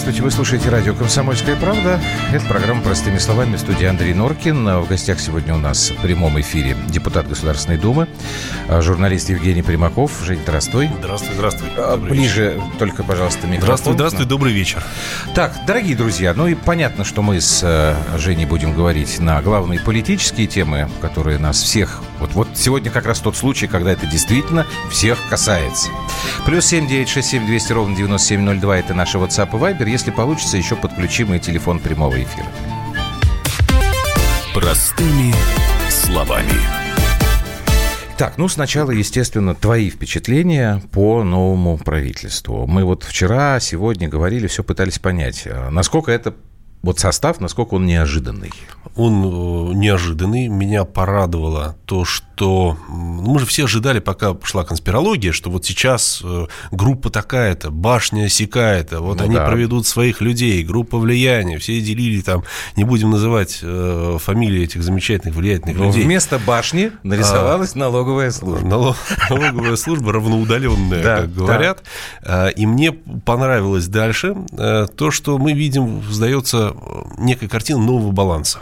Здравствуйте, вы слушаете радио «Комсомольская правда». Это программа «Простыми словами» в студии Андрей Норкин. В гостях сегодня у нас в прямом эфире депутат Государственной Думы, а, журналист Евгений Примаков. Жень, здравствуй. Здравствуй, здравствуй. А, добрый Ближе вечер. только, пожалуйста, микрофон. Здравствуй, здравствуй, добрый вечер. Так, дорогие друзья, ну и понятно, что мы с э, Женей будем говорить на главные политические темы, которые нас всех... Вот, вот сегодня как раз тот случай, когда это действительно всех касается. Плюс семь девять шесть семь двести ровно девяносто семь ноль два это наши WhatsApp и Viber. Если получится, еще подключим и телефон прямого эфира. Простыми словами. Так, ну сначала, естественно, твои впечатления по новому правительству. Мы вот вчера, сегодня говорили, все пытались понять, а насколько это вот состав, насколько он неожиданный? Он э, неожиданный. Меня порадовало то, что мы же все ожидали, пока шла конспирология, что вот сейчас э, группа такая-то, башня сякая-то, вот ну, они да. проведут своих людей, группа влияния, все делили там, не будем называть э, фамилии этих замечательных влиятельных Но людей. вместо башни нарисовалась а, налоговая служба. Налог, налоговая служба равноудаленная, как говорят. А, и мне понравилось дальше то, что мы видим, сдается некая картина нового баланса.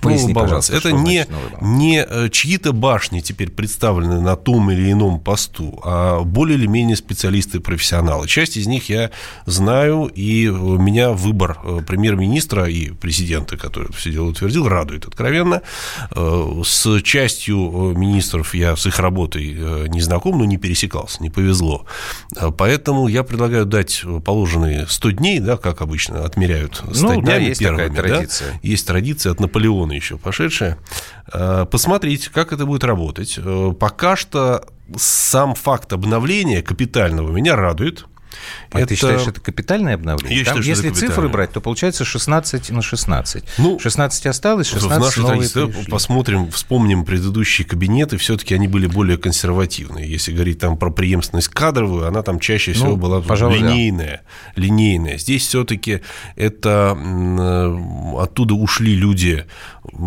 Поясни, новый баланс. Это не, не э, чьи-то башни теперь представлены на том или ином посту, а более или менее специалисты-профессионалы. Часть из них я знаю, и меня выбор э, премьер-министра и президента, который все дело утвердил, радует откровенно. Э, с частью министров я с их работой не знаком, но не пересекался, не повезло. Поэтому я предлагаю дать положенные 100 дней, да, как обычно отмеряют 100 ну, днями да, есть первыми. Такая традиция. Да? Есть традиция от Наполеона Барселоны еще пошедшая, э, посмотреть, как это будет работать. Э, пока что сам факт обновления капитального меня радует. А это... ты считаешь, это капитальное обновление? Я Там, считаю, если цифры брать, то получается 16 на 16. Ну, 16 осталось, 16 в нашей новые пришли. Посмотрим, вспомним предыдущие кабинеты, все-таки они были более консервативные. Если говорить там про преемственность кадровую, она там чаще всего ну, была пожалуй, линейная. Да. Линейная. Здесь все-таки это оттуда ушли люди.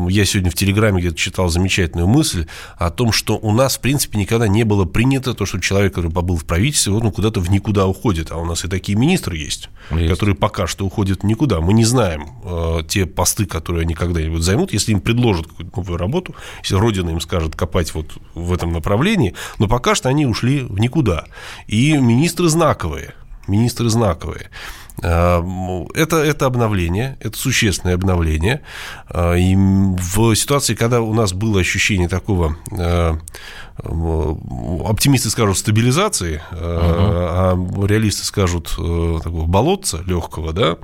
Я сегодня в Телеграме где-то читал замечательную мысль о том, что у нас, в принципе, никогда не было принято то, что человек, который побыл в правительстве, он куда-то в никуда уходит. А у нас и такие министры есть, есть. которые пока что уходят никуда. Мы не знаем э, те посты, которые они когда-нибудь займут, если им предложат какую-то новую работу, если Родина им скажет копать вот в этом направлении, но пока что они ушли в никуда. И министры знаковые, министры знаковые. Э, это, это обновление, это существенное обновление. Э, и в ситуации, когда у нас было ощущение такого э, оптимисты скажут стабилизации, uh-huh. а реалисты скажут э, такого болотца легкого, да,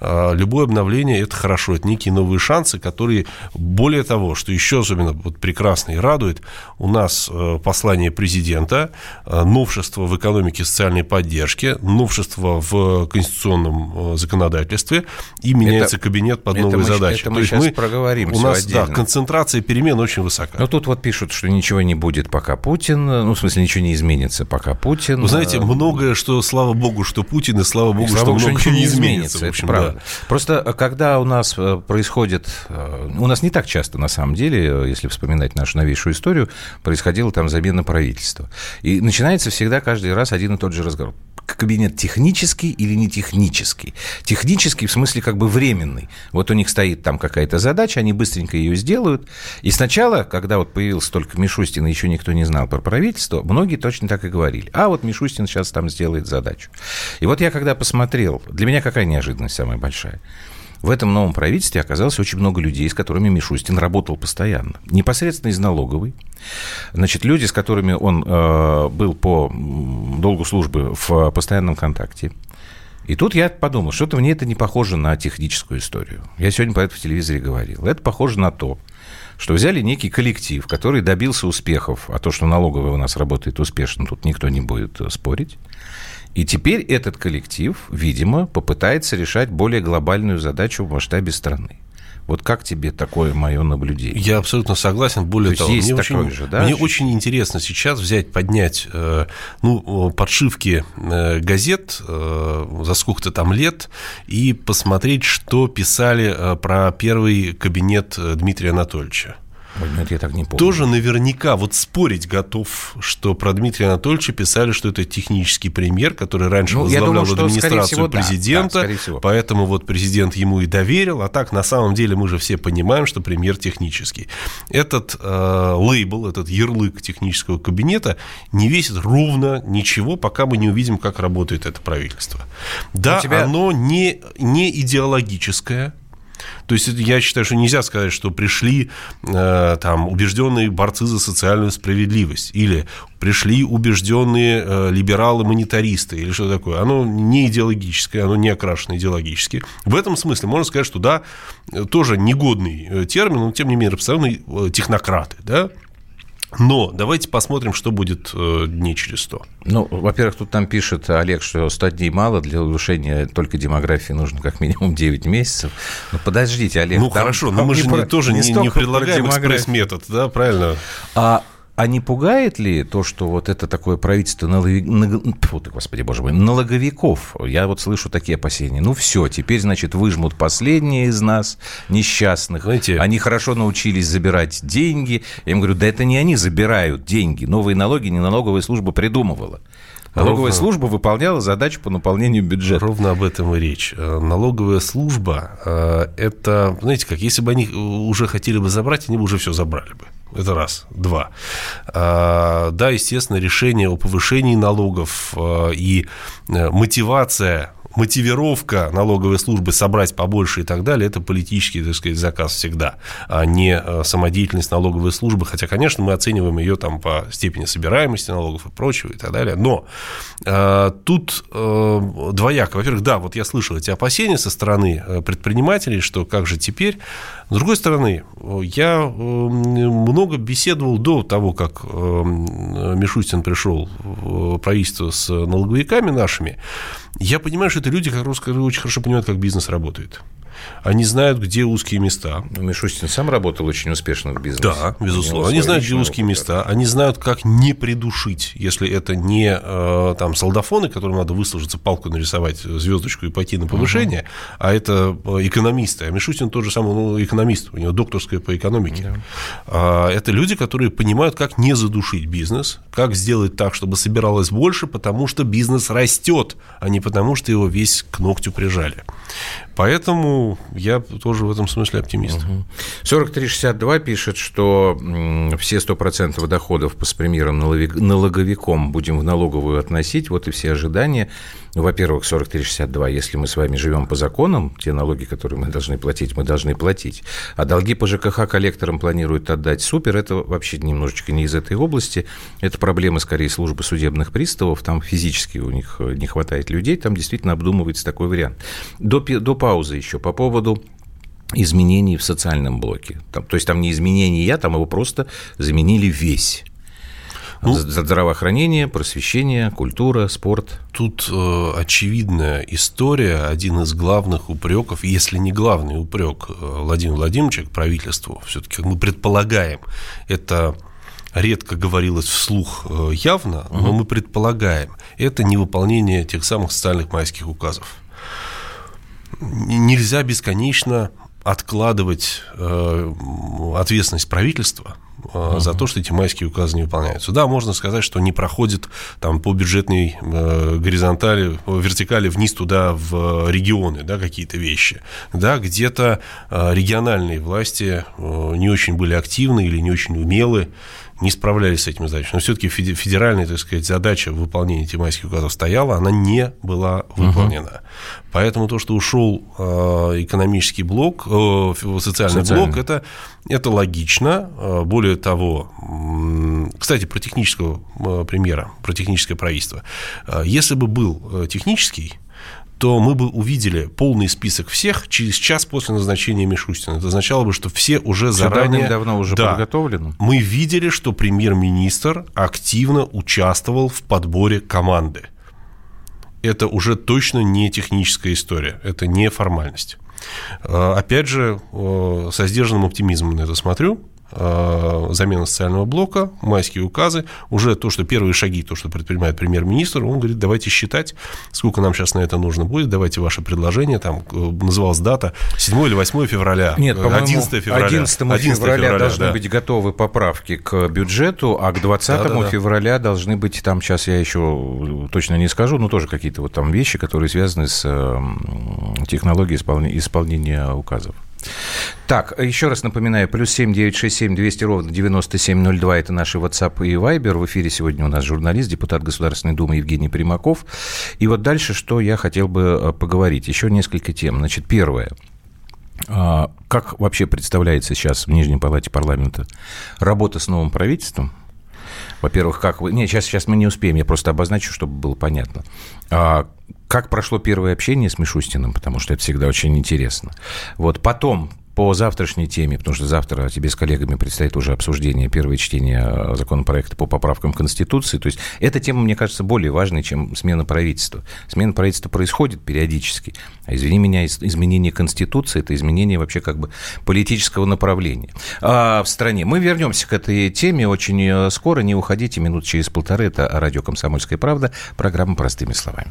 а любое обновление это хорошо, это некие новые шансы, которые, более того, что еще особенно вот прекрасно и радует, у нас э, послание президента, э, новшество в экономике социальной поддержки, новшество в конституционном законодательстве, и меняется это, кабинет под новые мы, задачи. Это мы То сейчас мы, проговорим. У нас, отдельно. да, концентрация перемен очень высока. Но тут вот пишут, что ничего не будет будет, пока Путин, ну, в смысле, ничего не изменится, пока Путин. Вы знаете, э, многое, что, слава богу, что Путин, и слава богу, и, слава что богу, многое ничего не изменится. В общем, правда. Да. Просто э, когда у нас э, происходит, у нас не так часто, на самом деле, если вспоминать нашу новейшую историю, происходила там замена правительства. И начинается всегда каждый раз один и тот же разговор кабинет технический или не технический. Технический в смысле как бы временный. Вот у них стоит там какая-то задача, они быстренько ее сделают. И сначала, когда вот появился только Мишустин, и еще никто не знал про правительство, многие точно так и говорили. А вот Мишустин сейчас там сделает задачу. И вот я когда посмотрел, для меня какая неожиданность самая большая – в этом новом правительстве оказалось очень много людей, с которыми Мишустин работал постоянно. Непосредственно из налоговой. Значит, люди, с которыми он э, был по долгу службы в постоянном контакте. И тут я подумал, что-то мне это не похоже на техническую историю. Я сегодня по этому в телевизоре говорил. Это похоже на то, что взяли некий коллектив, который добился успехов, а то, что налоговая у нас работает успешно, тут никто не будет э, спорить. И теперь этот коллектив, видимо, попытается решать более глобальную задачу в масштабе страны. Вот как тебе такое мое наблюдение? Я абсолютно согласен. Более То того, мне, очень, же, да? мне очень интересно сейчас взять, поднять э, ну, подшивки э, газет э, за сколько-то там лет и посмотреть, что писали про первый кабинет Дмитрия Анатольевича. Ой, нет, я так не помню. Тоже наверняка вот спорить готов, что про Дмитрия Анатольевича писали, что это технический премьер, который раньше ну, возглавлял думаю, администрацию всего, президента, да, да, поэтому вот президент ему и доверил, а так на самом деле мы же все понимаем, что премьер технический. Этот э, лейбл, этот ярлык технического кабинета не весит ровно ничего, пока мы не увидим, как работает это правительство. Да, тебя... оно не, не идеологическое, то есть я считаю, что нельзя сказать, что пришли э, там убежденные борцы за социальную справедливость или пришли убежденные э, либералы-монетаристы или что такое. Оно не идеологическое, оно не окрашено идеологически. В этом смысле можно сказать, что да, тоже негодный э, термин, но тем не менее представлены э, технократы, да, но давайте посмотрим, что будет э, дней через 100. Ну, во-первых, тут нам пишет Олег, что 100 дней мало, для улучшения только демографии нужно как минимум 9 месяцев. Ну, подождите, Олег. Ну, хорошо, но мы же не, тоже не, не, не предлагаем экспресс-метод, да, правильно? А а не пугает ли то, что вот это такое правительство. Фу ты, господи, боже мой, налоговиков? Я вот слышу такие опасения. Ну все, теперь, значит, выжмут последние из нас, несчастных. Знаете... Они хорошо научились забирать деньги. Я им говорю, да это не они забирают деньги. Новые налоги не налоговая служба придумывала. Налоговая Ровно... служба выполняла задачу по наполнению бюджета. Ровно об этом и речь. Э, налоговая служба э, – это, знаете как, если бы они уже хотели бы забрать, они бы уже все забрали бы. Это раз. Два. А, да, естественно, решение о повышении налогов а, и э, мотивация мотивировка налоговой службы собрать побольше и так далее, это политический, так сказать, заказ всегда, а не э, самодеятельность налоговой службы. Хотя, конечно, мы оцениваем ее там по степени собираемости налогов и прочего и так далее. Но э, тут э, двояко. Во-первых, да, вот я слышал эти опасения со стороны предпринимателей, что как же теперь. С другой стороны, я э, много беседовал до того, как Мишустин пришел в правительство с налоговиками нашими. Я понимаю, что это люди, которые очень хорошо понимают, как бизнес работает. Они знают, где узкие места. Ну, Мишустин сам работал очень успешно в бизнесе. Да, безусловно. Они знают, где узкие опыт. места. Они знают, как не придушить, если это не э, там солдафоны, которым надо выслужиться, палку нарисовать, звездочку и пойти на повышение, угу. а это э, экономисты. А Мишустин тот же самый ну, экономист, у него докторская по экономике. Да. А, это люди, которые понимают, как не задушить бизнес, как сделать так, чтобы собиралось больше, потому что бизнес растет, а не потому, что его весь к ногтю прижали. Поэтому я тоже в этом смысле оптимист. Угу. 4362 пишет, что все 100% доходов по спримирам налоговиком будем в налоговую относить. Вот и все ожидания. Во-первых, 4362, если мы с вами живем по законам, те налоги, которые мы должны платить, мы должны платить. А долги по ЖКХ коллекторам планируют отдать. Супер, это вообще немножечко не из этой области. Это проблема, скорее, службы судебных приставов. Там физически у них не хватает людей, там действительно обдумывается такой вариант. До, до паузы еще по поводу изменений в социальном блоке. Там, то есть там не изменения, там его просто заменили весь. Ну, Здравоохранение, просвещение, культура, спорт. Тут э, очевидная история, один из главных упреков, если не главный упрек э, Владимира Владимировича к правительству, все-таки мы предполагаем, это редко говорилось вслух э, явно, но мы предполагаем, это невыполнение тех самых социальных майских указов. Нельзя бесконечно откладывать э, ответственность правительства uh-huh. за то, что эти майские указы не выполняются. Да, можно сказать, что не проходит там по бюджетной э, горизонтали, вертикали вниз туда в регионы, да, какие-то вещи. Да, где-то э, региональные власти э, не очень были активны или не очень умелы не справлялись с этими задачами. Но все-таки федеральная, так сказать, задача выполнения майских указов стояла, она не была выполнена. Угу. Поэтому то, что ушел э, экономический блок, э, социальный, социальный блок, это, это логично. Э, более того, кстати, про технического премьера, про техническое правительство. Если бы был технический, то мы бы увидели полный список всех через час после назначения Мишустина. Это означало бы, что все уже все заранее... давно уже да, подготовлено. Мы видели, что премьер-министр активно участвовал в подборе команды. Это уже точно не техническая история, это не формальность. А, опять же, со сдержанным оптимизмом на это смотрю, замена социального блока, майские указы, уже то, что первые шаги, то, что предпринимает премьер-министр, он говорит, давайте считать, сколько нам сейчас на это нужно будет, давайте ваше предложение, там э, называлась дата 7 или 8 февраля. Нет, 11 февраля. 11, 11 февраля, февраля должны да. быть готовы поправки к бюджету, а к 20 да, да, февраля должны быть, там сейчас я еще точно не скажу, но тоже какие-то вот там вещи, которые связаны с технологией исполнения указов. Так, еще раз напоминаю, плюс семь девять шесть семь двести ровно девяносто семь ноль два это наши WhatsApp и Viber. В эфире сегодня у нас журналист, депутат Государственной Думы Евгений Примаков. И вот дальше, что я хотел бы э, поговорить. Еще несколько тем. Значит, первое. А, как вообще представляется сейчас в Нижней Палате парламента работа с новым правительством? Во-первых, как вы... Не, сейчас, сейчас мы не успеем, я просто обозначу, чтобы было понятно. А, как прошло первое общение с Мишустиным, потому что это всегда очень интересно. Вот потом по завтрашней теме, потому что завтра тебе с коллегами предстоит уже обсуждение, первое чтение э, законопроекта по поправкам Конституции. То есть эта тема, мне кажется, более важной, чем смена правительства. Смена правительства происходит периодически. А извини меня, изменение Конституции – это изменение вообще как бы политического направления а в стране. Мы вернемся к этой теме очень э, скоро. Не уходите, минут через полторы. Это радио «Комсомольская правда», программа «Простыми словами».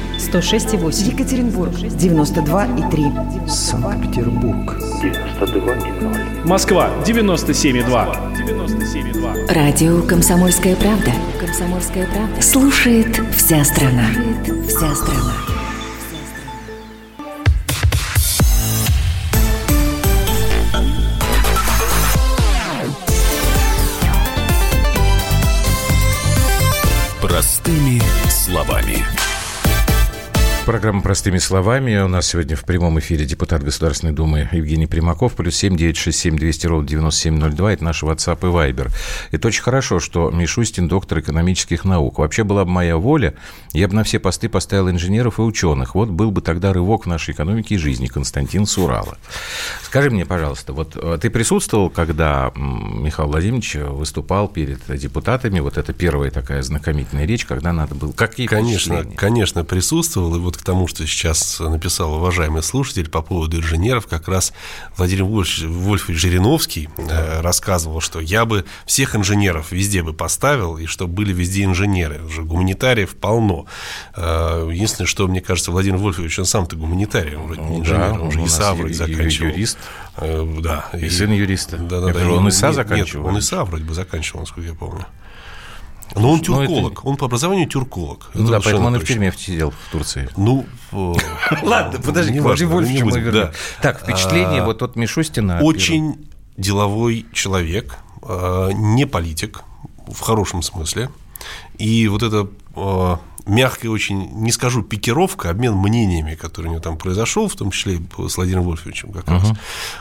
106,8. Екатеринбург, 92,3. Санкт-Петербург, 92,0. Москва, 97,2. 97,2. Радио «Комсомольская правда». «Комсомольская правда». Слушает вся страна. Слушает вся страна. Простыми словами. Программа «Простыми словами». У нас сегодня в прямом эфире депутат Государственной Думы Евгений Примаков. Плюс семь девять шесть семь двести ровно девяносто семь ноль два. Это наш WhatsApp и Viber. Это очень хорошо, что Мишустин доктор экономических наук. Вообще была бы моя воля, я бы на все посты поставил инженеров и ученых. Вот был бы тогда рывок в нашей экономике и жизни. Константин Сурала. Скажи мне, пожалуйста, вот э, ты присутствовал, когда Михаил Владимирович выступал перед депутатами? Вот это первая такая знакомительная речь, когда надо было... Какие Конечно, конечно, присутствовал. И вот к тому, что сейчас написал уважаемый слушатель по поводу инженеров, как раз Владимир Вольфович, Жириновский э, рассказывал, что я бы всех инженеров везде бы поставил, и чтобы были везде инженеры. Уже гуманитариев полно. Э, единственное, что, мне кажется, Владимир Вольфович, он сам-то гуманитарий, он вроде не инженер, да, он же ИСА вроде заканчивал. Юрист. Э, да. И, и сын юриста. Да, да, да. Он ИСА заканчивал? Нет, он ИСА вроде бы заканчивал, насколько я помню. Но он ну, тюрколог, это... он по образованию тюрколог. Ну да, поэтому он и в тюрьме сидел в Турции. Ну, ладно, подожди, Владимир Вольфович, мы да. Так, впечатление а, вот от Мишустина. Очень деловой человек, а, не политик, в хорошем смысле. И вот это а, мягкая очень, не скажу пикировка, обмен мнениями, который у него там произошел, в том числе с Владимиром Вольфовичем как раз, uh-huh.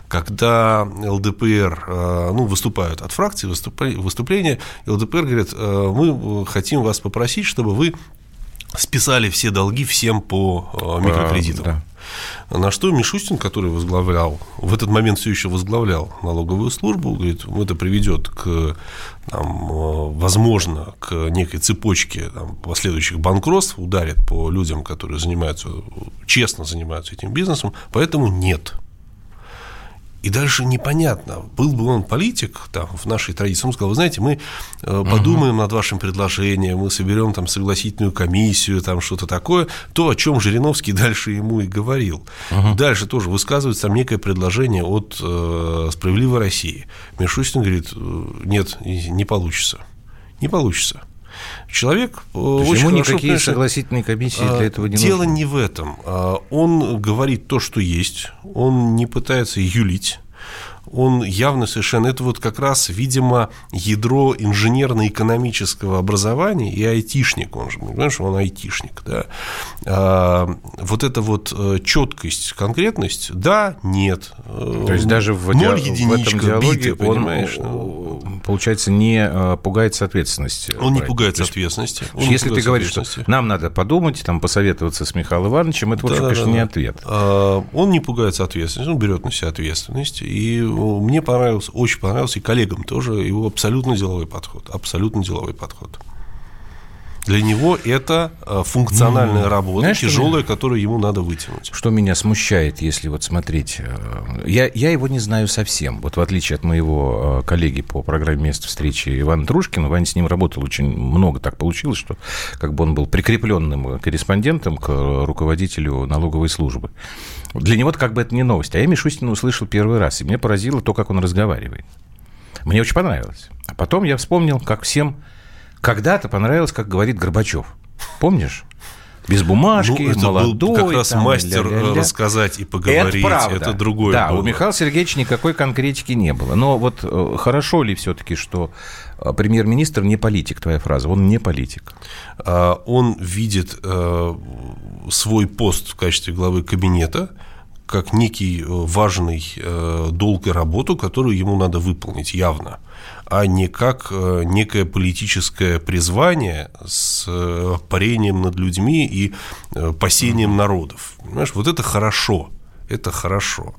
когда ЛДПР э, ну, выступают от фракции, выступления, ЛДПР говорит, э, мы хотим вас попросить, чтобы вы списали все долги всем по э, микрокредитам. Да. На что Мишустин, который возглавлял, в этот момент все еще возглавлял налоговую службу, говорит, это приведет к, там, возможно, к некой цепочке там, последующих банкротств, ударит по людям, которые занимаются, честно занимаются этим бизнесом, поэтому нет. И дальше непонятно, был бы он политик там, в нашей традиции, он сказал, вы знаете, мы э, подумаем угу. над вашим предложением, мы соберем там согласительную комиссию, там что-то такое, то, о чем Жириновский дальше ему и говорил. Угу. Дальше тоже высказывается там некое предложение от э, «Справедливой России». Мишустин говорит, «Э, нет, не получится, не получится. Человек э, очень хорошо, никакие конечно, согласительные комиссии для этого не Дело нужно. не в этом. А, он говорит то, что есть, он не пытается юлить он явно совершенно, это вот как раз, видимо, ядро инженерно-экономического образования и айтишник, он же, понимаешь, он айтишник, да. А, вот эта вот э, четкость, конкретность, да, нет. То есть даже в, Ноль единичка, в этом диалоге биты, он понимаешь? Ну, получается, не э, пугается ответственности. Он не пугается ответственности. Он если ты говоришь, что нам надо подумать, там, посоветоваться с Михаилом Ивановичем, это, в общем, да, конечно, да, не ответ. А, он не пугается ответственности, он берет на себя ответственность. И мне понравился, очень понравился, и коллегам тоже, его абсолютно деловой подход. Абсолютно деловой подход. Для него это э, функциональная работа, Знаешь, тяжелая, которую ему надо вытянуть. Что меня смущает, если вот смотреть... Э, я, я его не знаю совсем. Вот в отличие от моего э, коллеги по программе «Место встречи» Ивана Трушкина, Ваня с ним работал очень много. Так получилось, что как бы он был прикрепленным корреспондентом к руководителю налоговой службы. Для него как бы это не новость. А я Мишустина услышал первый раз, и мне поразило то, как он разговаривает. Мне очень понравилось. А потом я вспомнил, как всем когда-то понравилось, как говорит Горбачев. Помнишь? без бумажки, ну, это молодой. Был как раз там, мастер ля-ля-ля. рассказать и поговорить. Это, правда. это другое. Да, было. у Михаила Сергеевича никакой конкретики не было. Но вот э, хорошо ли все-таки, что э, премьер-министр не политик, твоя фраза? Он не политик. А, он видит э, свой пост в качестве главы кабинета как некий важный долг и работу, которую ему надо выполнить явно а не как э, некое политическое призвание с э, парением над людьми и э, пасением народов. Понимаешь, вот это хорошо, это хорошо.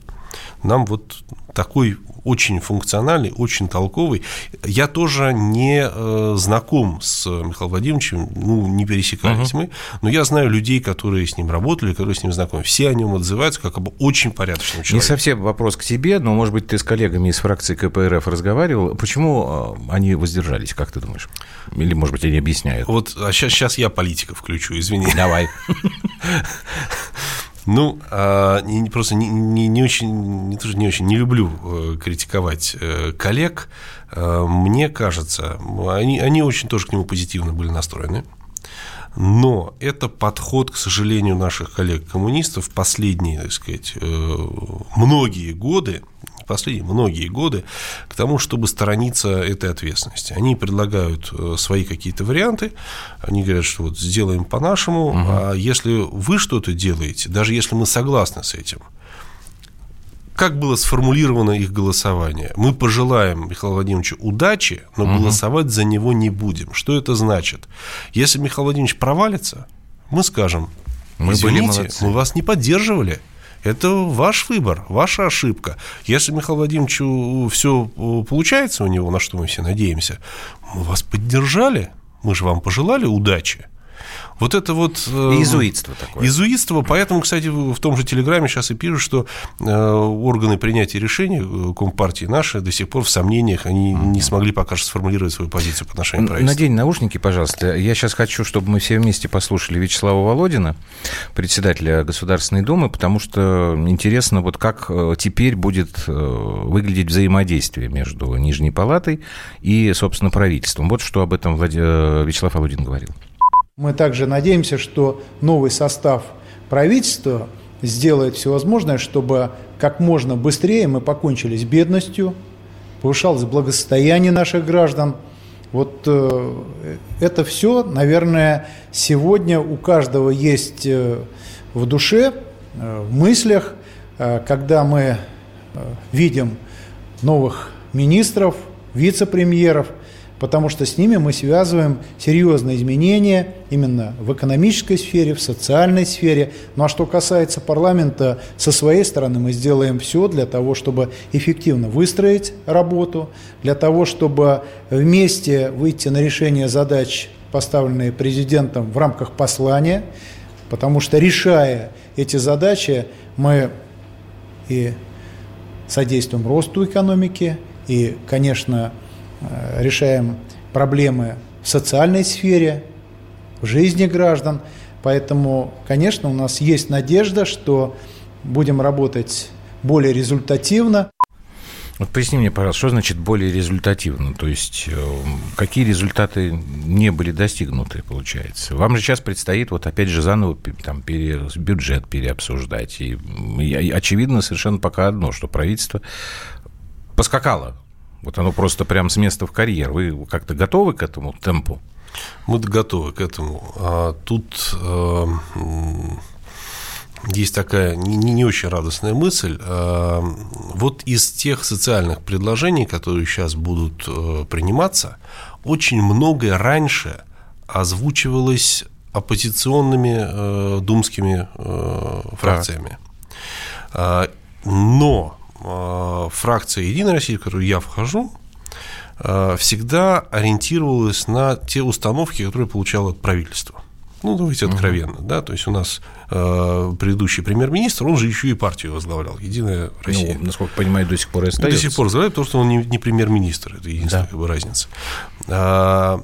Нам вот такой очень функциональный, очень толковый. Я тоже не э, знаком с Михаилом Владимировичем, ну, не пересекались uh-huh. мы, но я знаю людей, которые с ним работали, которые с ним знакомы. Все о нем отзываются как об очень порядочном человеке. Не совсем вопрос к тебе, но, может быть, ты с коллегами из фракции КПРФ разговаривал. Почему э, они воздержались, как ты думаешь? Или, может быть, они объясняют? Вот а сейчас, сейчас я политика включу, извини. Давай. Ну, а, не, просто не, не, не очень, не, тоже не очень не люблю э, критиковать э, коллег. Э, мне кажется, они, они очень тоже к нему позитивно были настроены. Но это подход, к сожалению, наших коллег-коммунистов последние, так сказать, многие годы последние многие годы к тому, чтобы сторониться этой ответственности. Они предлагают э, свои какие-то варианты, они говорят, что вот сделаем по-нашему, угу. а если вы что-то делаете, даже если мы согласны с этим, как было сформулировано их голосование? Мы пожелаем Михаилу Владимировичу удачи, но угу. голосовать за него не будем. Что это значит? Если Михаил Владимирович провалится, мы скажем, мы извините, мы вас не поддерживали. Это ваш выбор, ваша ошибка. Если Михаил Владимировичу все э, получается у него, на что мы все надеемся, мы вас поддержали, мы же вам пожелали удачи. Вот это вот... Э, Изуитство такое. Изуитство. Поэтому, кстати, в том же Телеграме сейчас и пишут, что э, органы принятия решений э, Компартии наши до сих пор в сомнениях, они не смогли пока что сформулировать свою позицию по отношению к правительству. Надень наушники, пожалуйста. Я сейчас хочу, чтобы мы все вместе послушали Вячеслава Володина, председателя Государственной Думы, потому что интересно, вот как теперь будет выглядеть взаимодействие между Нижней Палатой и, собственно, правительством. Вот что об этом Влад... Вячеслав Володин говорил. Мы также надеемся, что новый состав правительства сделает все возможное, чтобы как можно быстрее мы покончили с бедностью, повышалось благосостояние наших граждан. Вот э, это все, наверное, сегодня у каждого есть э, в душе, э, в мыслях, э, когда мы э, видим новых министров, вице-премьеров – потому что с ними мы связываем серьезные изменения именно в экономической сфере, в социальной сфере. Ну а что касается парламента, со своей стороны мы сделаем все для того, чтобы эффективно выстроить работу, для того, чтобы вместе выйти на решение задач, поставленные президентом в рамках послания, потому что решая эти задачи, мы и содействуем росту экономики, и, конечно, решаем проблемы в социальной сфере, в жизни граждан. Поэтому, конечно, у нас есть надежда, что будем работать более результативно. Вот поясни мне, пожалуйста, что значит более результативно? То есть э, какие результаты не были достигнуты, получается? Вам же сейчас предстоит вот опять же заново там, пере, бюджет переобсуждать. И, и очевидно совершенно пока одно, что правительство поскакало вот оно просто прям с места в карьер. Вы как-то готовы к этому темпу? Мы готовы к этому. А тут э, есть такая не, не очень радостная мысль. А, вот из тех социальных предложений, которые сейчас будут э, приниматься, очень многое раньше озвучивалось оппозиционными э, думскими э, фракциями. А, но фракция «Единая Россия», в которую я вхожу, всегда ориентировалась на те установки, которые получала от правительства. Ну, давайте откровенно, угу. да, то есть у нас э, предыдущий премьер-министр, он же еще и партию возглавлял, Единая Россия. Ну, насколько понимаю, до сих пор и остается. До сих пор возглавляет, потому что он не, не премьер-министр, это единственная да. как бы, разница. А,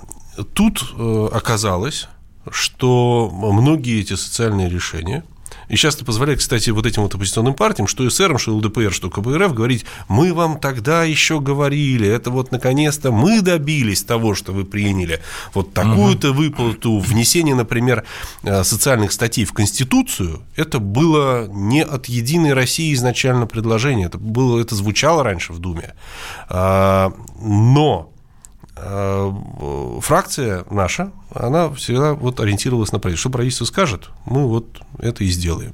тут э, оказалось, что многие эти социальные решения – и часто позволяет, кстати, вот этим вот оппозиционным партиям, что СРМ, что ЛДПР, что КПРФ, говорить, мы вам тогда еще говорили, это вот наконец-то мы добились того, что вы приняли вот такую-то выплату, внесение, например, э, социальных статей в Конституцию, это было не от Единой России изначально предложение, это, было, это звучало раньше в Думе. А, но фракция наша, она всегда вот ориентировалась на правительство. Что правительство скажет, мы вот это и сделаем.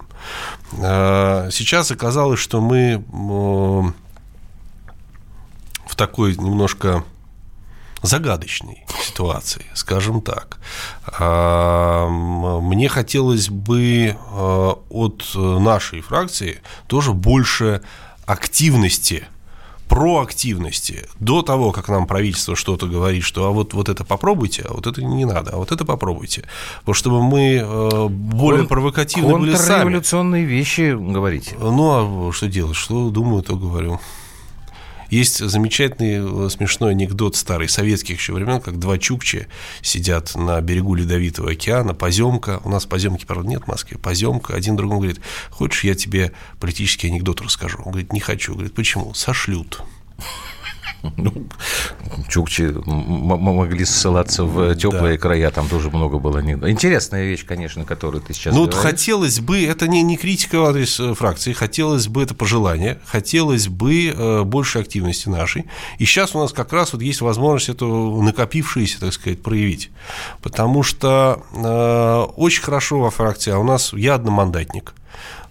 Э, сейчас оказалось, что мы в такой немножко загадочной ситуации, скажем так. Э, мне хотелось бы от нашей фракции тоже больше активности проактивности до того, как нам правительство что-то говорит, что а вот, вот это попробуйте, а вот это не надо, а вот это попробуйте. Вот чтобы мы э, более Кон- провокативны были сами. революционные вещи говорите. Ну, а что делать? Что думаю, то говорю. Есть замечательный э, смешной анекдот старый, советских еще времен, как два чукчи сидят на берегу Ледовитого океана, поземка, у нас поземки, правда, нет в Москве, поземка, один другому говорит, хочешь, я тебе политический анекдот расскажу? Он говорит, не хочу. Говорит, почему? Сошлют. Ну, чукчи могли ссылаться в теплые да. края, там тоже много было. Интересная вещь, конечно, которую ты сейчас Ну, вот хотелось бы, это не, не критика в адрес э, фракции, хотелось бы, это пожелание, хотелось бы э, больше активности нашей. И сейчас у нас как раз вот есть возможность эту накопившуюся, так сказать, проявить. Потому что э, очень хорошо во фракции, а у нас я одномандатник,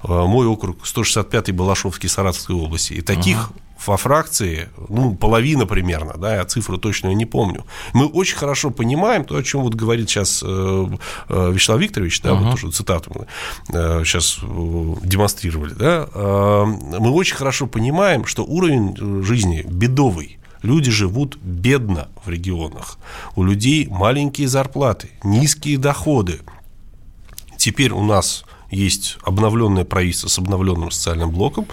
э, мой округ 165-й Балашовский Саратовской области. И таких uh во фракции, ну, половина примерно, да, я цифру точно не помню. Мы очень хорошо понимаем то, о чем вот говорит сейчас э, э, Вячеслав Викторович, да, uh-huh. вот тоже цитату мы э, сейчас демонстрировали, да, мы очень хорошо понимаем, что уровень жизни бедовый, Люди живут бедно в регионах. У людей маленькие зарплаты, низкие доходы. Теперь у нас есть обновленное правительство с обновленным социальным блоком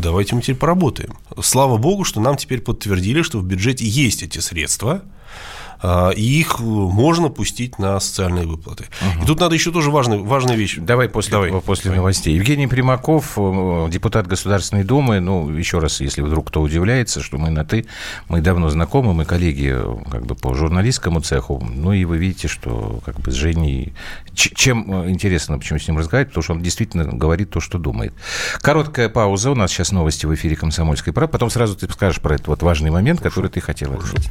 давайте мы теперь поработаем. Слава богу, что нам теперь подтвердили, что в бюджете есть эти средства, и их можно пустить на социальные выплаты. Угу. И тут надо еще тоже важная, важная вещь. Давай после, Давай. после новостей. Евгений Примаков, э, депутат Государственной Думы, ну, еще раз, если вдруг кто удивляется, что мы на «ты», мы давно знакомы, мы коллеги э, как бы по журналистскому цеху, ну, и вы видите, что как бы с Женей... Чем э, интересно, почему с ним разговаривать, потому что он действительно говорит то, что думает. Короткая пауза, у нас сейчас новости в эфире «Комсомольской правды», потом сразу ты скажешь про этот вот важный момент, который ты хотел отметить.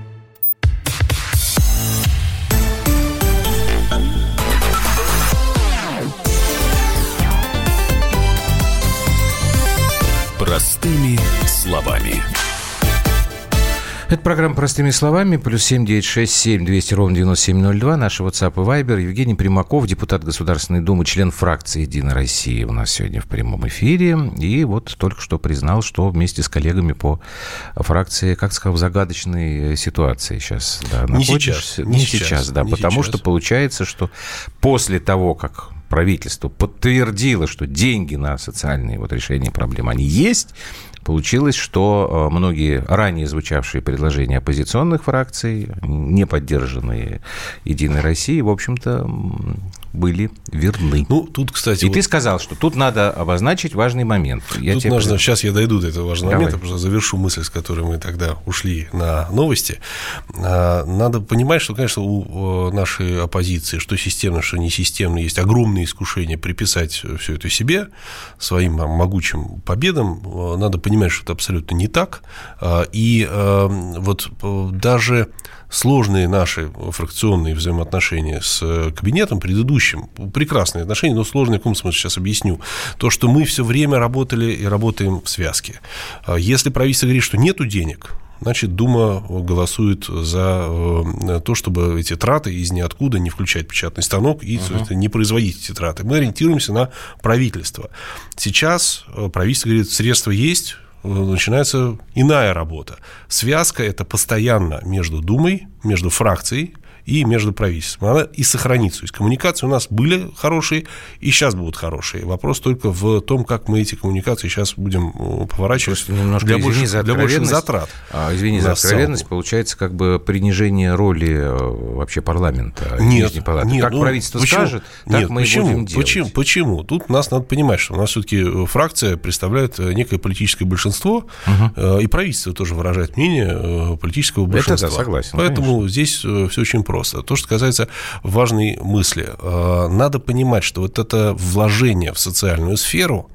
Простыми словами. Это программа «Простыми словами». Плюс семь девять шесть семь двести ровно девяносто семь ноль два. Наши WhatsApp и Viber. Евгений Примаков, депутат Государственной Думы, член фракции «Единая Россия» у нас сегодня в прямом эфире. И вот только что признал, что вместе с коллегами по фракции, как сказал, в загадочной ситуации сейчас да, не сейчас. Не, не сейчас, сейчас, да. Не потому сейчас. что получается, что после того, как правительство подтвердило, что деньги на социальные вот решения проблем, они есть, Получилось, что многие ранее звучавшие предложения оппозиционных фракций, не поддержанные «Единой Россией», в общем-то, были верны. Ну, тут, кстати... И вот... ты сказал, что тут надо обозначить важный момент. Я тут нужно, сейчас я дойду до этого важного Давай. момента, потому что завершу мысль, с которой мы тогда ушли на новости. А, надо понимать, что, конечно, у нашей оппозиции, что системно, что не системно, есть огромное искушение приписать все это себе, своим могучим победам. Надо понимать, что это абсолютно не так. А, и а, вот даже сложные наши фракционные взаимоотношения с э, кабинетом предыдущим, прекрасные отношения, но сложные, в каком смысле, сейчас объясню, то, что мы все время работали и работаем в связке. А если правительство говорит, что нету денег, значит, Дума голосует за э, то, чтобы эти траты из ниоткуда не включать печатный станок и uh-huh. не производить эти траты. Мы ориентируемся на правительство. Сейчас э, правительство говорит, средства есть, начинается иная работа. Связка это постоянно между Думой, между фракцией и между правительством. Она и сохранится. То есть коммуникации у нас были хорошие и сейчас будут хорошие. Вопрос только в том, как мы эти коммуникации сейчас будем э, поворачивать немножко для, больше, за для больших затрат. А, извини за откровенность, получается как бы принижение роли э, вообще парламента. Нет, нет как ну, правительство почему? скажет, так нет, мы почему? будем делать. Почему? Почему? Тут нас надо понимать, что у нас все-таки э, фракция представляет некое политическое большинство, угу. и правительство тоже выражает мнение политического большинства. Это да, согласен. Поэтому конечно. здесь все очень просто. То, что касается важной мысли, э, надо понимать, что вот это вложение в социальную сферу,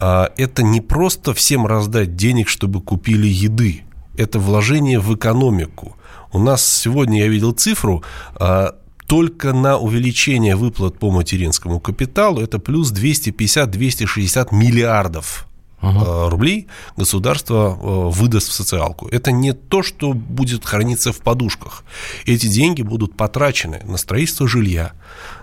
э, это не просто всем раздать денег, чтобы купили еды, это вложение в экономику. У нас сегодня я видел цифру, э, только на увеличение выплат по материнскому капиталу это плюс 250-260 миллиардов uh рублей государство э, выдаст в социалку. Это не то, что будет храниться в подушках. Эти деньги будут потрачены на строительство жилья,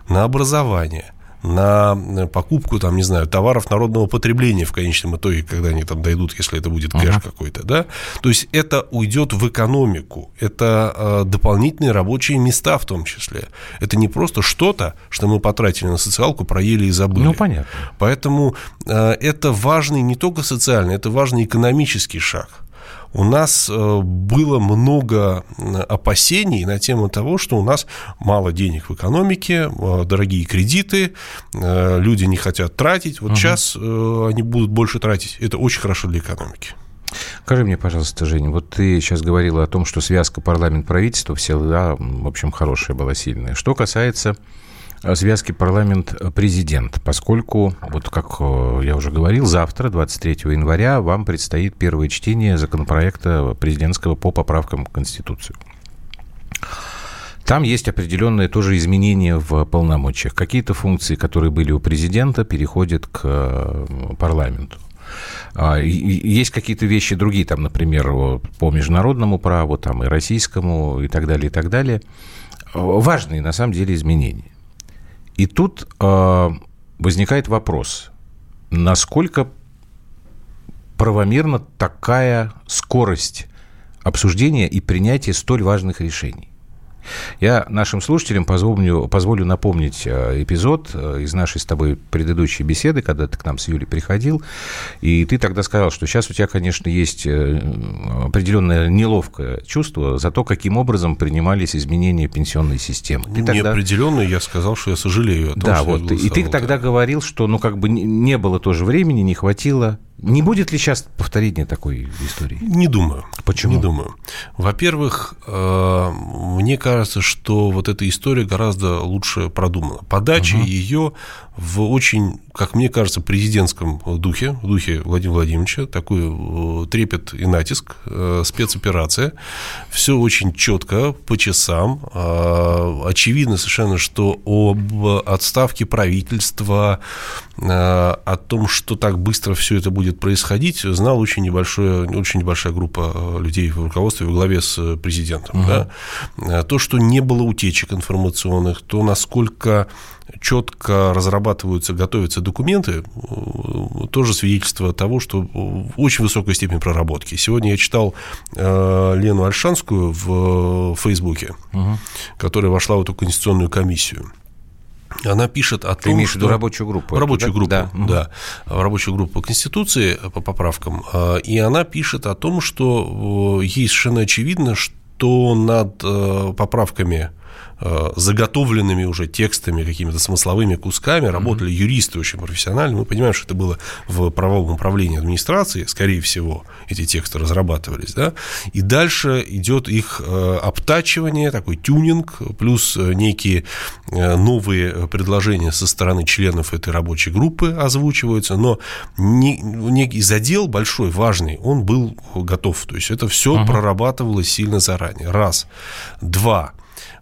на образование – на э, покупку, там, не знаю, товаров народного потребления в конечном итоге, когда они там дойдут, если это будет кэш uh-huh. какой-то, да. То есть это уйдет в экономику, это э, дополнительные рабочие места в том числе. Это не просто что-то, что мы потратили на социалку, проели и забыли. Ну, понятно. Поэтому э, это важный не только социальный, это важный экономический шаг у нас э, было много опасений на тему того, что у нас мало денег в экономике, э, дорогие кредиты, э, люди не хотят тратить. Вот угу. сейчас они будут больше тратить. Это очень хорошо для экономики. Скажи мне, пожалуйста, Женя, вот ты сейчас говорила о том, что связка парламент-правительство всегда, в общем, хорошая была, сильная. Что касается связки парламент-президент, поскольку, вот как э, я уже говорил, завтра, 23 января, вам предстоит первое чтение законопроекта президентского по поправкам в Конституцию. Там есть определенные тоже изменения в полномочиях. Какие-то функции, которые были у президента, переходят к э, парламенту. А, есть какие-то вещи другие, там, например, по международному праву, там, и российскому, и так далее, и так далее. Важные, на самом деле, изменения. И тут э, возникает вопрос, насколько правомерна такая скорость обсуждения и принятия столь важных решений. Я нашим слушателям позволю, позволю напомнить э, эпизод э, из нашей с тобой предыдущей беседы, когда ты к нам с Юлей приходил, и ты тогда сказал, что сейчас у тебя, конечно, есть э, определенное неловкое чувство за то, каким образом принимались изменения пенсионной системы. Ты тогда... Неопределенно я сказал, что я сожалею о том, да, что вот, и ты тогда говорил, что ну как бы не было тоже времени, не хватило не будет ли сейчас повторения такой истории? Не думаю. Почему? Не думаю. Во-первых, э, мне кажется, что вот эта история гораздо лучше продумана. Подача угу. ее в очень, как мне кажется, президентском духе, в духе Владимира Владимировича, такой э, трепет и натиск, э, спецоперация. Все очень четко, по часам. Очевидно совершенно, что об отставке правительства, о том, что так быстро все это будет происходить, знал очень, небольшое, очень небольшая группа э, людей в руководстве во главе с э, президентом. Угу. Да? Э, то, что не было утечек информационных, то, насколько четко разрабатываются, готовятся документы, тоже свидетельство того, что очень высокая степень проработки. Сегодня я читал Лену Альшанскую в Фейсбуке, угу. которая вошла в эту конституционную комиссию. Она пишет о Ты том, имеешь в что... виду рабочую группу? Рабочую эту, группу, да? да. Рабочую группу Конституции, по поправкам. И она пишет о том, что ей совершенно очевидно, что над поправками Э, заготовленными уже текстами, какими-то смысловыми кусками работали юристы очень профессионально. Мы понимаем, что это было в правовом управлении администрации, скорее всего, эти тексты разрабатывались, да, и дальше идет их э, обтачивание, такой тюнинг, плюс э, некие новые предложения со стороны членов этой рабочей группы озвучиваются, но некий задел большой, важный, он был готов, то есть это все uh-huh. прорабатывалось сильно заранее, раз. Два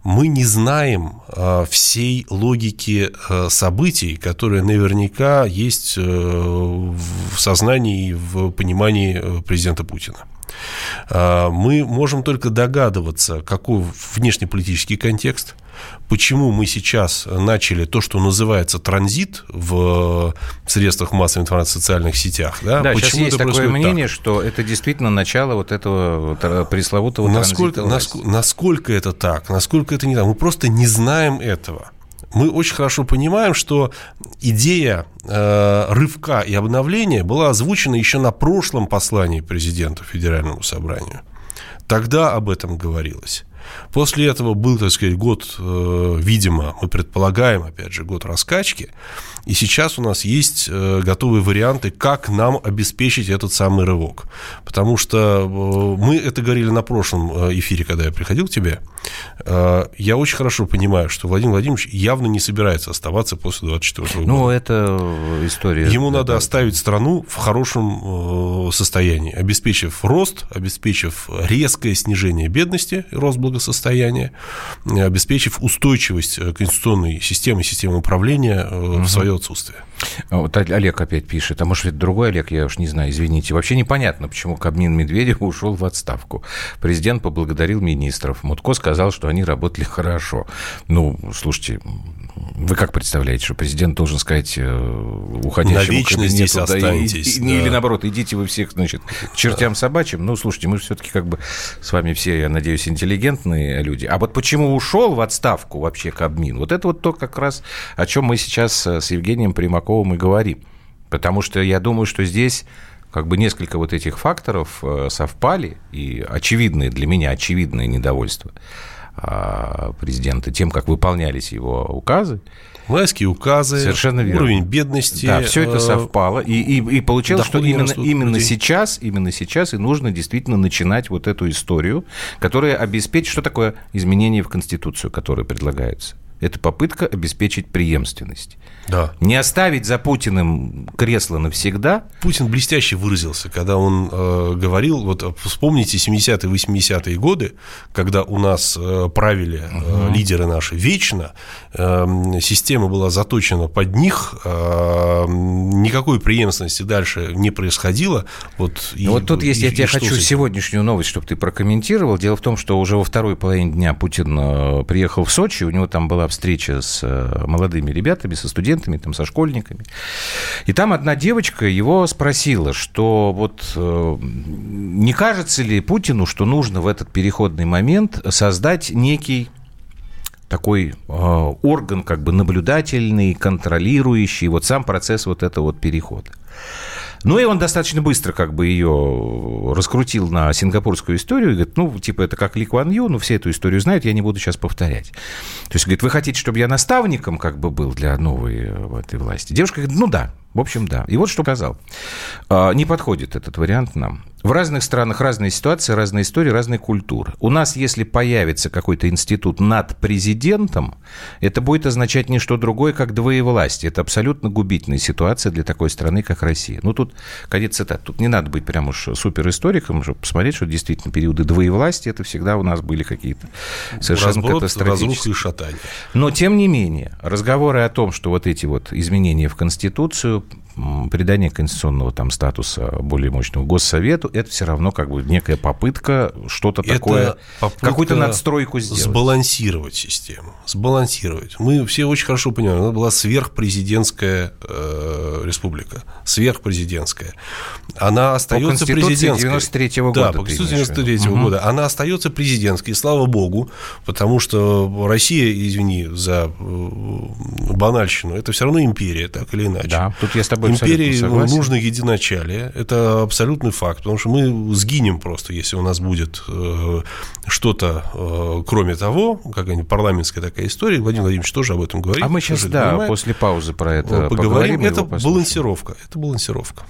мы не знаем э, всей логики э, событий, которые наверняка есть э, в сознании и в понимании президента Путина. Э, мы можем только догадываться, какой внешнеполитический контекст – почему мы сейчас начали то, что называется транзит в средствах массовой информации в социальных сетях. Да, да почему сейчас есть такое мнение, так? что это действительно начало вот этого пресловутого насколько, насколько, насколько это так, насколько это не так. Мы просто не знаем этого мы очень хорошо понимаем, что идея э, рывка и обновления была озвучена еще на прошлом послании президента Федеральному собранию. Тогда об этом говорилось. После этого был, так сказать, год, э, видимо, мы предполагаем, опять же, год раскачки. И сейчас у нас есть э, готовые варианты, как нам обеспечить этот самый рывок. Потому что э, мы это говорили на прошлом эфире, когда я приходил к тебе. Я очень хорошо понимаю, что Владимир Владимирович явно не собирается оставаться после 24 года. Ну, это история. Ему надо оставить страну в хорошем состоянии, обеспечив рост, обеспечив резкое снижение бедности, рост благосостояния э, обеспечив устойчивость э, конституционной системы, системы управления угу. в свое ocusty. Вот Олег опять пишет, а может, это другой Олег, я уж не знаю, извините. Вообще непонятно, почему Кабмин Медведев ушел в отставку. Президент поблагодарил министров. Мутко сказал, что они работали хорошо. Ну, слушайте, вы как представляете, что президент должен сказать э, уходящему Навечно здесь останетесь. И, и, да. Или наоборот, идите вы всех, значит, к чертям собачьим. Ну, слушайте, мы все-таки как бы с вами все, я надеюсь, интеллигентные люди. А вот почему ушел в отставку вообще Кабмин? Вот это вот то как раз, о чем мы сейчас э, с Евгением Примаковым и говорим. Потому что я думаю, что здесь как бы несколько вот этих факторов э, совпали, и очевидные для меня, очевидное недовольство – а, президента тем, как выполнялись его указы. Майские указы, Совершенно верно. уровень бедности. Да, все это э, совпало. И, и, и получилось, что именно, именно сейчас, именно сейчас и нужно действительно начинать вот эту историю, которая обеспечит, что такое изменение в Конституцию, которое предлагается. Это попытка обеспечить преемственность. Да. Не оставить за Путиным кресло навсегда. Путин блестяще выразился, когда он э, говорил, вот вспомните 70-е, 80-е годы, когда у нас э, правили э, угу. лидеры наши вечно, э, система была заточена под них, э, никакой преемственности дальше не происходило. Вот, и, вот тут есть, и, я тебе хочу сегодняшнюю новость, чтобы ты прокомментировал. Дело в том, что уже во второй половине дня Путин э, приехал в Сочи, у него там была встреча с э, молодыми ребятами, со студентами, там, со школьниками. И там одна девочка его спросила, что вот э, не кажется ли Путину, что нужно в этот переходный момент создать некий такой э, орган как бы наблюдательный, контролирующий вот сам процесс вот этого вот перехода. Ну, и он достаточно быстро как бы ее раскрутил на сингапурскую историю и говорит, ну, типа, это как Ли Куан Ю, ну, все эту историю знают, я не буду сейчас повторять. То есть, говорит, вы хотите, чтобы я наставником как бы был для новой э, этой власти? Девушка говорит, ну да, в общем, да. И вот что сказал. А, не подходит этот вариант нам. В разных странах разные ситуации, разные истории, разные культуры. У нас, если появится какой-то институт над президентом, это будет означать не что другое, как двоевластие. Это абсолютно губительная ситуация для такой страны, как Россия. Ну, тут, конец цитат. Тут не надо быть прям уж суперисториком, чтобы посмотреть, что действительно периоды двоевластия, это всегда у нас были какие-то совершенно Разброд, катастрофические. и шатание. Но, тем не менее, разговоры о том, что вот эти вот изменения в Конституцию придание конституционного там статуса более мощного Госсовету, это все равно как бы некая попытка что-то такое, какую-то надстройку сделать. Сбалансировать систему, сбалансировать. Мы все очень хорошо понимаем, она была сверхпрезидентская э, республика, сверхпрезидентская. Она остается по президентской. 93 -го года. Да, по Конституции 93 -го угу. года. Она остается президентской, и слава богу, потому что Россия, извини за э, банальщину, это все равно империя, так или иначе. Да, тут я с тобой Империи нужно единоначалие, это абсолютный факт, потому что мы сгинем просто, если у нас будет э, что-то, э, кроме того, какая-нибудь парламентская такая история, Владимир Владимирович тоже об этом говорит. А мы сейчас, да, понимает. после паузы про это поговорим. поговорим это балансировка, это балансировка.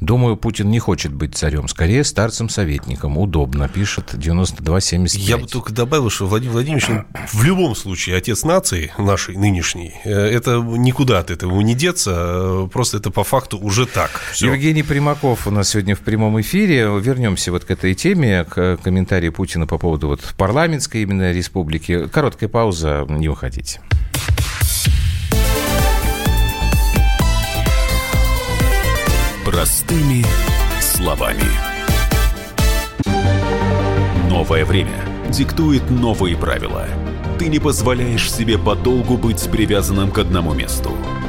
Думаю, Путин не хочет быть царем, скорее старцем-советником. Удобно, пишет 9275. Я бы только добавил, что Владимир Владимирович в любом случае отец нации нашей нынешней. Э, это никуда от этого не деться, э, просто это по факту уже так. Все. Евгений Примаков у нас сегодня в прямом эфире. Вернемся вот к этой теме, к комментарию Путина по поводу вот парламентской именно республики. Короткая пауза, не уходите. Простыми словами. Новое время диктует новые правила. Ты не позволяешь себе подолгу быть привязанным к одному месту.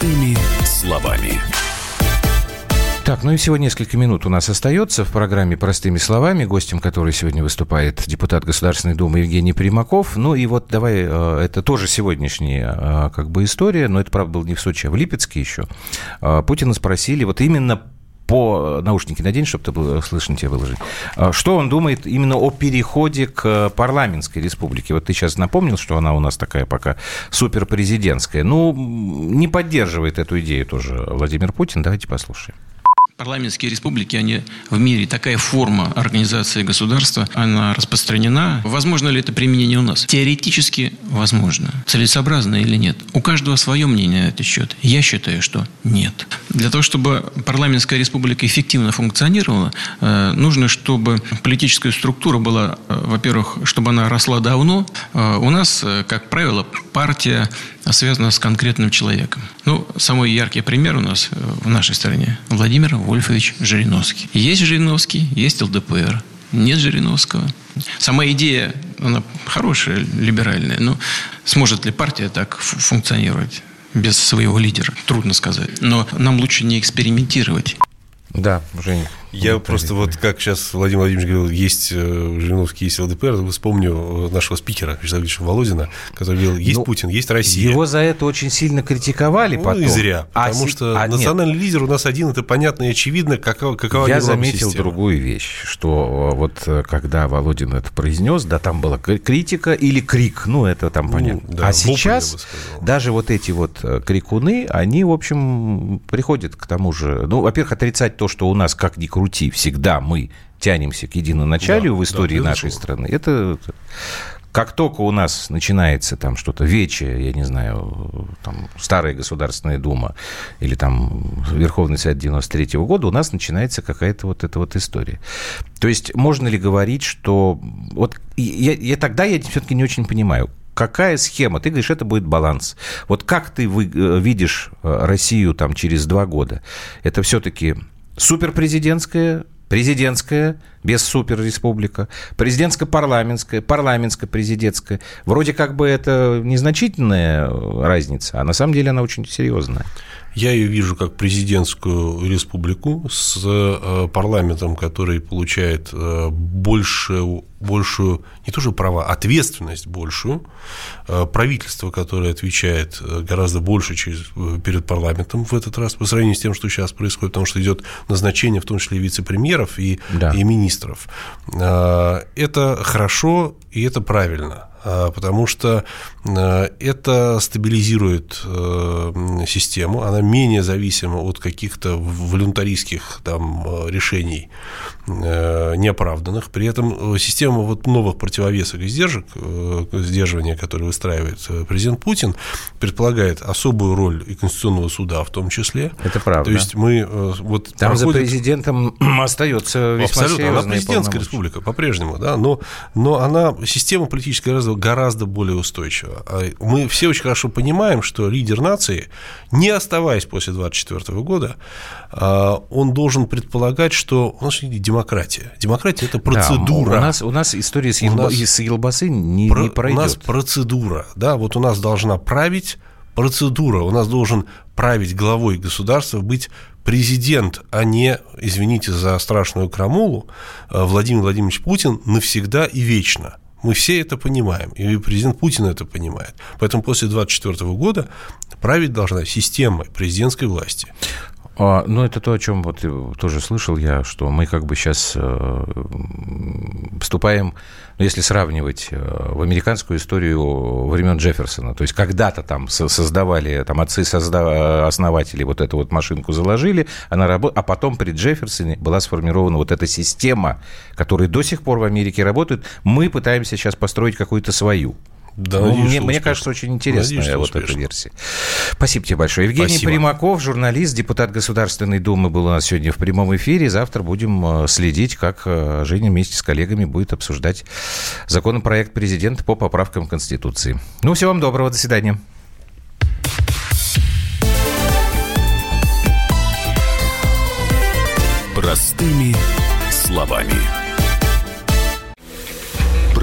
Простыми словами. Так, ну и всего несколько минут у нас остается в программе «Простыми словами», гостем которой сегодня выступает депутат Государственной Думы Евгений Примаков. Ну и вот давай, э, это тоже сегодняшняя э, как бы история, но это, правда, был не в Сочи, а в Липецке еще. Э, Путина спросили вот именно по наушники надень, чтобы ты был слышно тебя выложить. Что он думает именно о переходе к парламентской республике? Вот ты сейчас напомнил, что она у нас такая пока суперпрезидентская. Ну, не поддерживает эту идею тоже Владимир Путин. Давайте послушаем парламентские республики, они в мире такая форма организации государства, она распространена. Возможно ли это применение у нас? Теоретически возможно. Целесообразно или нет? У каждого свое мнение на этот счет. Я считаю, что нет. Для того, чтобы парламентская республика эффективно функционировала, э, нужно, чтобы политическая структура была, э, во-первых, чтобы она росла давно. Э, у нас, как правило, партия связана с конкретным человеком. Ну, самый яркий пример у нас в нашей стране – Владимир Вольфович Жириновский. Есть Жириновский, есть ЛДПР. Нет Жириновского. Сама идея, она хорошая, либеральная, но сможет ли партия так функционировать? без своего лидера. Трудно сказать. Но нам лучше не экспериментировать. Да, Жень. Я ну, просто вот, как сейчас Владимир Владимирович говорил, есть э, Жириновский, есть ЛДПР, вспомню нашего спикера Вячеслава Ильича Володина, который говорил, есть ну, Путин, есть Россия. Его за это очень сильно критиковали ну, потом. и зря, а потому а, что а, национальный нет. лидер у нас один, это понятно и очевидно, какова, какова Я заметил система. другую вещь, что вот э, когда Володин это произнес, да, там была критика или крик, ну, это там ну, понятно. Да, а сейчас даже вот эти вот э, крикуны, они, в общем, приходят к тому же, ну, во-первых, отрицать то, что у нас как ни крути, всегда мы тянемся к единоначалию да, в истории да, нашей страны. Это как только у нас начинается там что-то вече, я не знаю, там старая Государственная Дума или там Верховный Совет 93 -го года, у нас начинается какая-то вот эта вот история. То есть можно ли говорить, что... Вот я, я тогда я все-таки не очень понимаю, какая схема? Ты говоришь, это будет баланс. Вот как ты вы, э, видишь э, Россию там через два года? Это все-таки суперпрезидентская, президентская, без суперреспублика, президентско-парламентская, парламентско-президентская. Вроде как бы это незначительная разница, а на самом деле она очень серьезная. Я ее вижу как президентскую республику с э, парламентом, который получает э, большую, большую, не тоже права, ответственность большую, э, правительство, которое отвечает гораздо больше через, перед парламентом в этот раз по сравнению с тем, что сейчас происходит, потому что идет назначение в том числе вице-премьеров и, да. и министров. Это хорошо и это правильно. А, потому что э, это стабилизирует э, систему, она менее зависима от каких-то волюнтаристских там, э, решений неоправданных. При этом система вот новых противовесов и сдержек, сдерживания, которые выстраивает президент Путин, предполагает особую роль и Конституционного суда в том числе. Это правда. То есть мы вот там проходит... за президентом остается весьма Абсолютно, она президентская республика по-прежнему, да, но, но она система политическая гораздо гораздо более устойчиво. А мы все очень хорошо понимаем, что лидер нации, не оставаясь после 24 года, а, он должен предполагать, что у нас демократия. Демократия – это процедура. Да, у, нас, у нас история с, елба, нас, с елбасы не, про, не пройдет. У нас процедура. Да, вот у нас должна править процедура. У нас должен править главой государства быть президент, а не, извините за страшную крамулу, а, Владимир Владимирович Путин навсегда и вечно. Мы все это понимаем, и президент Путин это понимает. Поэтому после 2024 года править должна система президентской власти. А, ну, это то, о чем вот тоже слышал я, что мы как бы сейчас э, вступаем, ну, если сравнивать э, в американскую историю времен Джефферсона, то есть когда-то там создавали, там отцы созда... основатели вот эту вот машинку заложили, она работ... а потом при Джефферсоне была сформирована вот эта система, которая до сих пор в Америке работает. Мы пытаемся сейчас построить какую-то свою. Да, ну, мне, мне кажется, очень интересная надеюсь, вот успешно. эта версия. Спасибо тебе большое. Евгений Спасибо. Примаков, журналист, депутат Государственной Думы, был у нас сегодня в прямом эфире. Завтра будем э, следить, как э, Женя вместе с коллегами будет обсуждать законопроект президента по поправкам Конституции. Ну, всего вам доброго, до свидания. Простыми словами